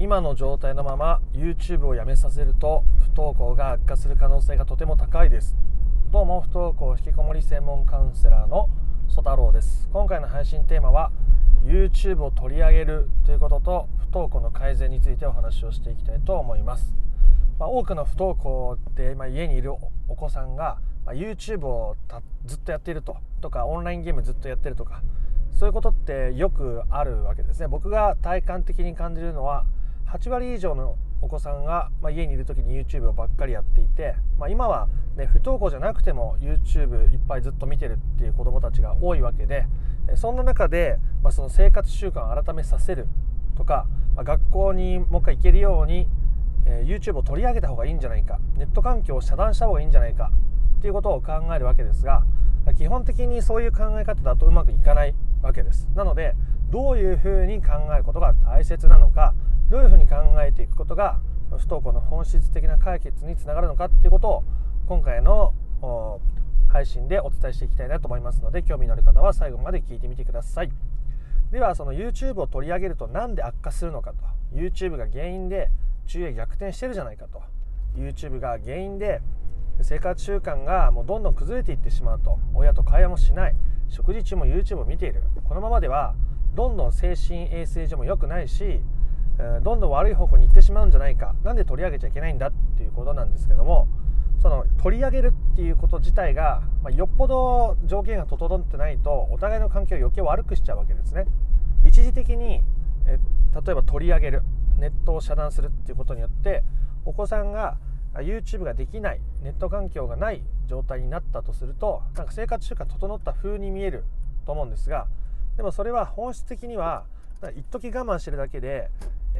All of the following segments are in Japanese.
今の状態のまま YouTube をやめさせると不登校が悪化する可能性がとても高いです。どうも不登校引きこもり専門カウンセラーの曽太郎です。今回の配信テーマは YouTube を取り上げるということと不登校の改善についてお話をしていきたいと思います、まあ、多くの不登校で、まあ、家にいるお子さんが、まあ、YouTube をずっとやっているととかオンラインゲームずっとやってるとかそういうことってよくあるわけですね。僕が体感的に感じるのは8割以上のお子さんが、まあ、家にいる時に YouTube をばっかりやっていて、まあ、今は、ね、不登校じゃなくても YouTube いっぱいずっと見てるっていう子どもたちが多いわけでそんな中で、まあ、その生活習慣を改めさせるとか、まあ、学校にもう一回行けるように、えー、YouTube を取り上げた方がいいんじゃないかネット環境を遮断した方がいいんじゃないかっていうことを考えるわけですが基本的にそういう考え方だとうまくいかないわけです。なのでどういうふうに考えることが大切なのかどういうふうに考えていくことが不登校の本質的な解決につながるのかっていうことを今回の配信でお伝えしていきたいなと思いますので興味のある方は最後まで聞いてみてください。ではその YouTube を取り上げると何で悪化するのかと。YouTube が原因で昼夜逆転してるじゃないかと。YouTube が原因で生活習慣がもうどんどん崩れていってしまうと。親と会話もしない。食事中も YouTube を見ている。このままではどんどん精神衛生上も良くないしどんどん悪い方向に行ってしまうんじゃないか何で取り上げちゃいけないんだっていうことなんですけどもその取り上げるっていうこと自体が、まあ、よっぽど条件が整ってないとお互いの関係を余計悪くしちゃうわけですね。一時的にえ例えば取り上げるネットを遮断するっていうことによってお子さんが YouTube ができないネット環境がない状態になったとするとなんか生活習慣整った風に見えると思うんですがでもそれは本質的には一時我慢してるだけで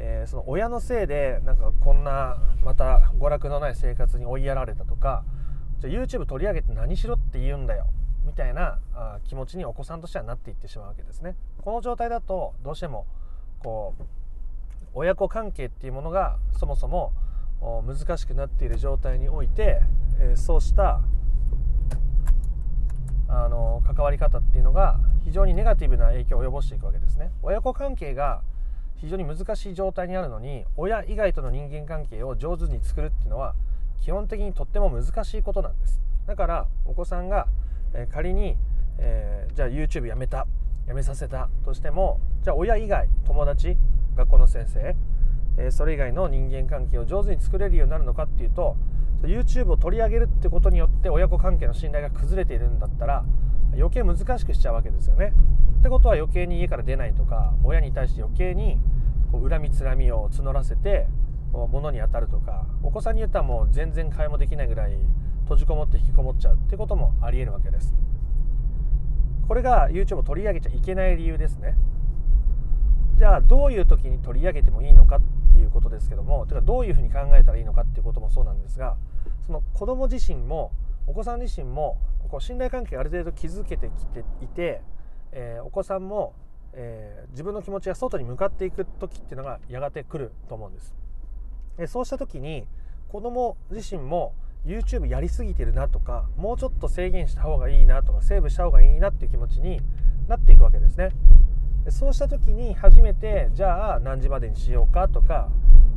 えー、その親のせいでなんかこんなまた娯楽のない生活に追いやられたとかじゃあ YouTube 取り上げて何しろって言うんだよみたいなあ気持ちにお子さんとしてはなっていってしまうわけですね。この状態だとどうしてもこう親子関係っていうものがそもそも難しくなっている状態において、えー、そうしたあの関わり方っていうのが非常にネガティブな影響を及ぼしていくわけですね。親子関係が非常に難しい状態にあるのに親以外との人間関係を上手に作るっていうのは基本的にとっても難しいことなんですだからお子さんが、えー、仮に、えー、じゃあ YouTube やめたやめさせたとしてもじゃあ親以外友達学校の先生、えー、それ以外の人間関係を上手に作れるようになるのかっていうと YouTube を取り上げるってことによって親子関係の信頼が崩れているんだったら余計難しくしちゃうわけですよね。ってことは余計に家から出ないとか親に対して余計にこう恨みつらみを募らせて物に当たるとかお子さんによってはもう全然会話もできないぐらい閉じこもって引きこもっちゃうってこともありえるわけです。これが YouTube を取り上げちゃいけない理由ですね。じゃあどういう時に取り上げてもいいのかっていうことですけどもてかどういうふうに考えたらいいのかっていうこともそうなんですがその子供自身もお子さん自身もこう信頼関係がある程度築けてきていて、えー、お子さんも、えー、自分の気持ちが外に向かっていく時っていうのがやがて来ると思うんです。でそうした時に子供自身も YouTube やりすぎてるなとかもうちょっと制限した方がいいなとかセーブした方がいいなっていう気持ちになっていくわけですね。でそうした時に初めてじゃあ何時までにしようかとか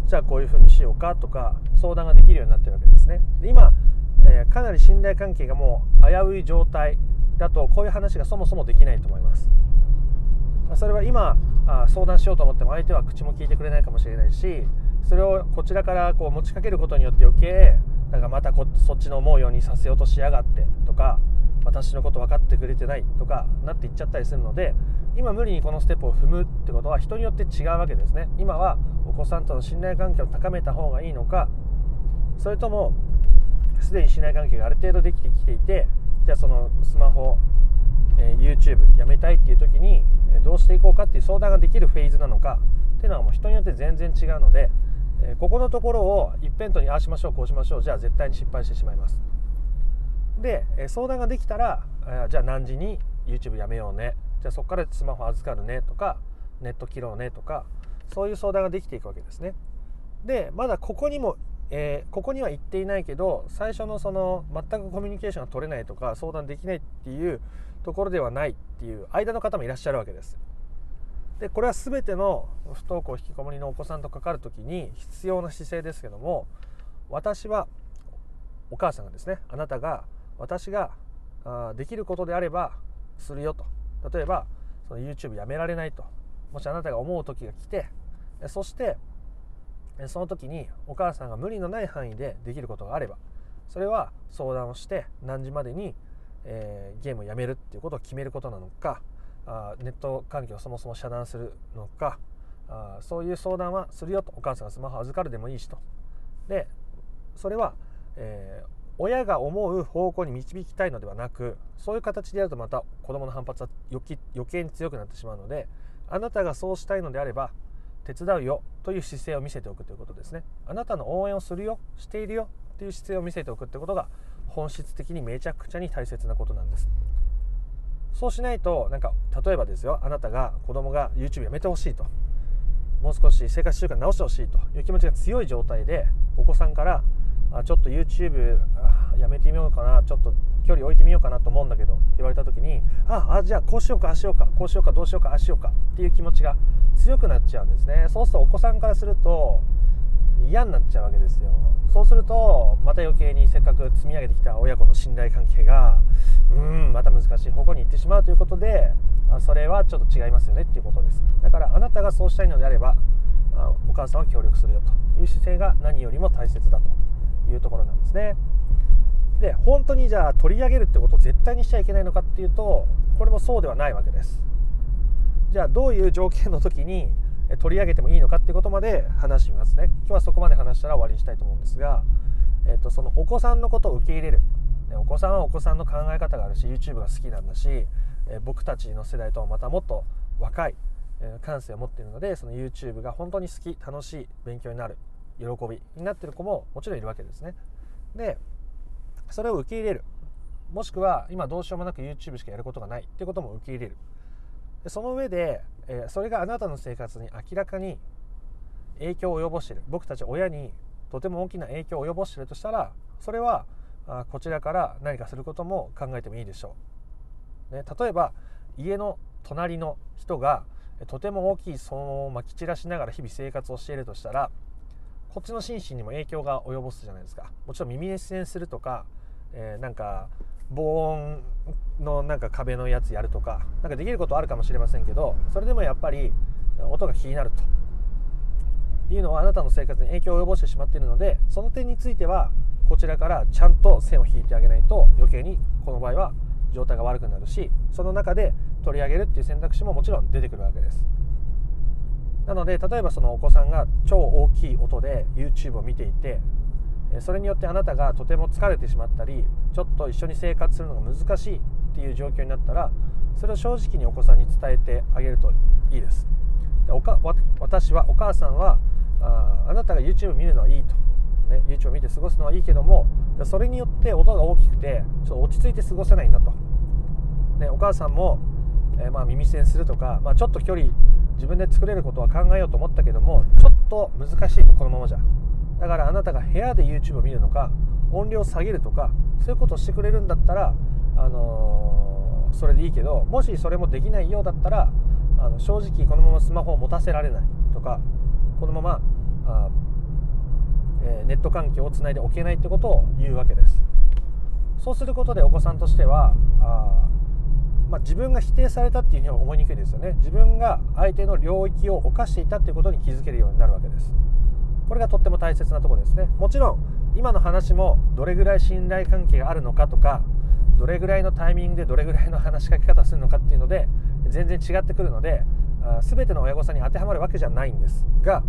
じゃあこういうふうにしようかとか相談ができるようになってるわけですね。で今えー、かなり信頼関係がもう危うい状態だとこういう話がそもそもできないと思います。それは今あ相談しようと思っても相手は口も聞いてくれないかもしれないしそれをこちらからこう持ちかけることによって余計なんかまたこそっちの思うようにさせようとしやがってとか私のこと分かってくれてないとかなっていっちゃったりするので今無理にこのステップを踏むってことは人によって違うわけですね。今はお子さんとの信頼関係を高めた方がいいのかそれともすでに信頼関係がある程度できてきていてじゃあそのスマホ、えー、YouTube やめたいっていう時にどうしていこうかっていう相談ができるフェーズなのかっていうのはもう人によって全然違うので、えー、ここのところを一辺倒にああしましょうこうしましょうじゃあ絶対に失敗してしまいます。で、えー、相談ができたら、えじゃあ何時に YouTube やめようね。じゃあそこからスマホ預かるね。とかネット切ろうね。とかそういう相談ができていくわけですね。でまだここにもえー、ここには言っていないけど最初のその全くコミュニケーションが取れないとか相談できないっていうところではないっていう間の方もいらっしゃるわけです。でこれは全ての不登校引きこもりのお子さんとかかる時に必要な姿勢ですけども私はお母さんがですねあなたが私があできることであればするよと。例えばその YouTube やめられないと。もしあなたが思う時が来てそしてその時にお母さんが無理のない範囲でできることがあればそれは相談をして何時までに、えー、ゲームをやめるっていうことを決めることなのかあネット環境をそもそも遮断するのかあそういう相談はするよとお母さんがスマホを預かるでもいいしと。でそれは、えー、親が思う方向に導きたいのではなくそういう形でやるとまた子どもの反発は余計に強くなってしまうのであなたがそうしたいのであれば手伝うよという姿勢を見せておくということですね。あなたの応援をするよしているよという姿勢を見せておくってことが本質的にめちゃくちゃに大切なことなんです。そうしないとなんか例えばですよあなたが子供が YouTube やめてほしいと。もう少し生活習慣直してほしいと。いう気持ちが強い状態でお子さんからあちょっと YouTube やめてみようかなちょっと距離置いてみようかなと思うんだけどって言われた時にああじゃあこうしようかああしようかこうしようかどうしようかああしようかっていう気持ちが強くなっちゃうんですね。そうするとお子さんからすると嫌になっちゃうわけですよ。そうするとまた余計にせっかく積み上げてきた親子の信頼関係がうんまた難しい方向に行ってしまうということでそれはちょっと違いますよねっていうことです。だからあなたがそうしたいのであればお母さんは協力するよという姿勢が何よりも大切だというところなんですね。で本当にじゃあ取り上げるってことを絶対にしちゃいけないのかっていうとこれもそうではないわけです。じゃあどういう条件の時に取り上げてもいいのかっていうことまで話しますね。今日はそこまで話したら終わりにしたいと思うんですが、えー、とそのお子さんのことを受け入れる。お子さんはお子さんの考え方があるし YouTube が好きなんだし、え僕たちの世代とはまたもっと若い、え感性を持っているのでその YouTube が本当に好き楽しい勉強になる喜びになってる子ももちろんいるわけですね。でそれを受け入れる。もしくは今どうしようもなく YouTube しかやることがない。っていうことも受け入れる。でその上で、えそれがあなたの生活に明らかに影響を及ぼしている。僕たち親にとても大きな影響を及ぼしているとしたらそれはあこちらから何かすることも考えてもいいでしょう、ね、例えば家の隣の人がとても大きい騒音をまき散らしながら日々生活をしているとしたらこっちの心身にも影響が及ぼすじゃないですか。もちろん耳熱線するとか、えー、なんか防音のなんか壁のやつやるとかなんかできることあるかもしれませんけどそれでもやっぱり音が気になると。いうのはあなたの生活に影響を及ぼしてしまっているのでその点についてはこちらからちゃんと線を引いてあげないと余計にこの場合は状態が悪くなるしその中で取り上げるっていう選択肢ももちろん出てくるわけです。なので例えばそのお子さんが超大きい音で YouTube を見ていてそれによってあなたがとても疲れてしまったりちょっと一緒に生活するのが難しいっていう状況になったらそれを正直にお子さんに伝えてあげるといいです。でおか私はお母さんはああなたが YouTube 見るのはいいと、ね、YouTube 見て過ごすのはいいけどもそれによって音が大きくてちょっと落ち着いて過ごせないんだと、ね、お母さんも、えー、まあ耳栓するとか、まあ、ちょっと距離自分で作れることは考えようと思ったけどもちょっと難しいとこのままじゃ。だからあなたが部屋で YouTube を見るのか音量を下げるとかそういうことをしてくれるんだったら、あのー、それでいいけどもしそれもできないようだったらあの正直このままスマホを持たせられないとかこのままあ、えー、ネット環境をつないでおけないってことを言うわけです。そうすることでお子さんとしてはあまあ、自分が否定されたっていうふうには思いにくいですよね。自分が相手の領域を犯していたっていうことに気づけるようになるわけです。これがとっても大切なとこですね。もちろん今の話もどれぐらい信頼関係があるのかとかどれぐらいのタイミングでどれぐらいの話しかけ方するのかっていうので全然違ってくるので全ての親御さんに当てはまるわけじゃないんですが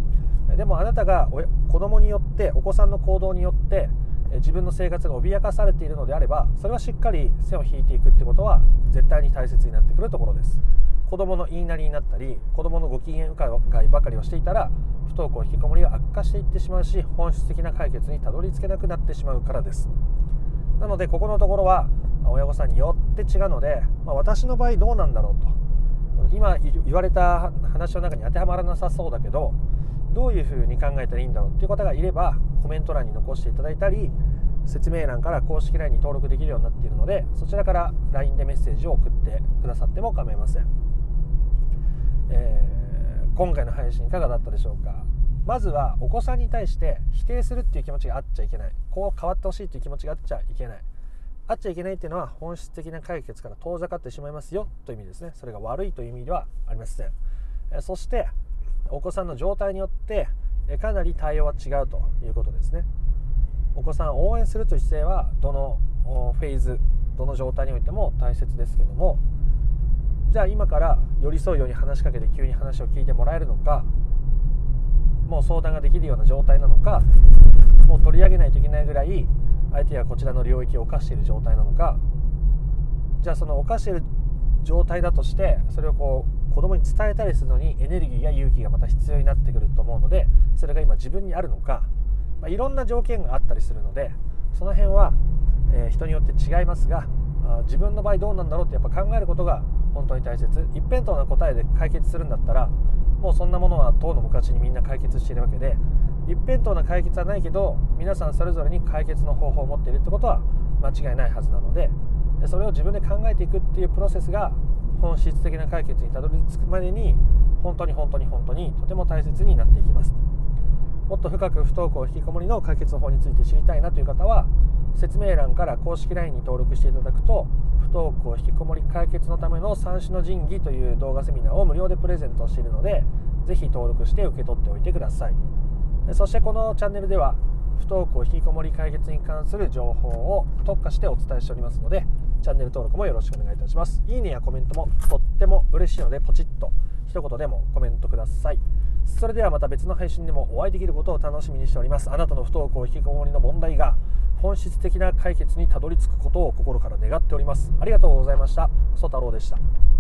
でもあなたが子供によってお子さんの行動によって自分の生活が脅かされているのであればそれはしっかり線を引いていくってことは絶対に大切になってくるところです。子供の言いなりになったり子供のご機嫌伺いばかりをしていたら不登校引きこもりは悪化していってしまうし本質的な解決にたどり着けなくなってしまうからです。なのでここのところは親御さんによって違うので、まあ、私の場合どうなんだろうと。今言われた話の中に当てはまらなさそうだけどどういうふうに考えたらいいんだろうっていう方がいればコメント欄に残していただいたり説明欄から公式 LINE に登録できるようになっているのでそちらから LINE でメッセージを送ってくださっても構いません、え今回の配信いかがだったでしょうか？まずはお子さんに対して否定するっていう気持ちがあっちゃいけない。こう変わってほしいっていう気持ちがあっちゃいけない。あっちゃいけないっていうのは本質的な解決から遠ざかってしまいますよ。という意味ですね。それが悪いという意味ではありません。そしてお子さんの状態によってかなり対応は違うということですね。お子さんを応援するという姿勢はどのフェーズどの状態においても大切ですけどもじゃあ今から寄り添うように話しかけて急に話を聞いてもらえるのかもう相談ができるような状態なのかもう取り上げないといけないぐらい相手がこちらの領域を犯している状態なのかじゃあその犯している状態だとしてそれをこう子供に伝えたりするのにエネルギーや勇気がまた必要になってくると思うのでそれが今自分にあるのか、まあ、いろんな条件があったりするのでその辺は、えー、人によって違いますが自分の場合どうなんだろうってやっぱ考えることが本当に大切。一辺倒な答えで解決するんだったらもうそんなものは当の昔にみんな解決しているわけで一辺倒な解決はないけど皆さんそれぞれに解決の方法を持っているってことは間違いないはずなのでそれを自分で考えていくっていうプロセスが本質的な解決にたどり着くまでに本当に本当に本当にとても大切になっていきます。もっと深く不登校引きこもりの解決法について知りたいなという方は説明欄から公式 LINE に登録していただくと不登校引きこもり解決のための三種の神器という動画セミナーを無料でプレゼントしているのでぜひ登録して受け取っておいてください。そしてこのチャンネルでは不登校引きこもり解決に関する情報を特化してお伝えしておりますのでチャンネル登録もよろしくお願いいたします。いいねやコメントもとっても嬉しいのでポチッと一言でもコメントください。それではまた別の配信でもお会いできることを楽しみにしております。あなたの不登校引きこもりの問題が本質的な解決にたどり着くことを心から願っております。ありがとうございました。曽太郎でした。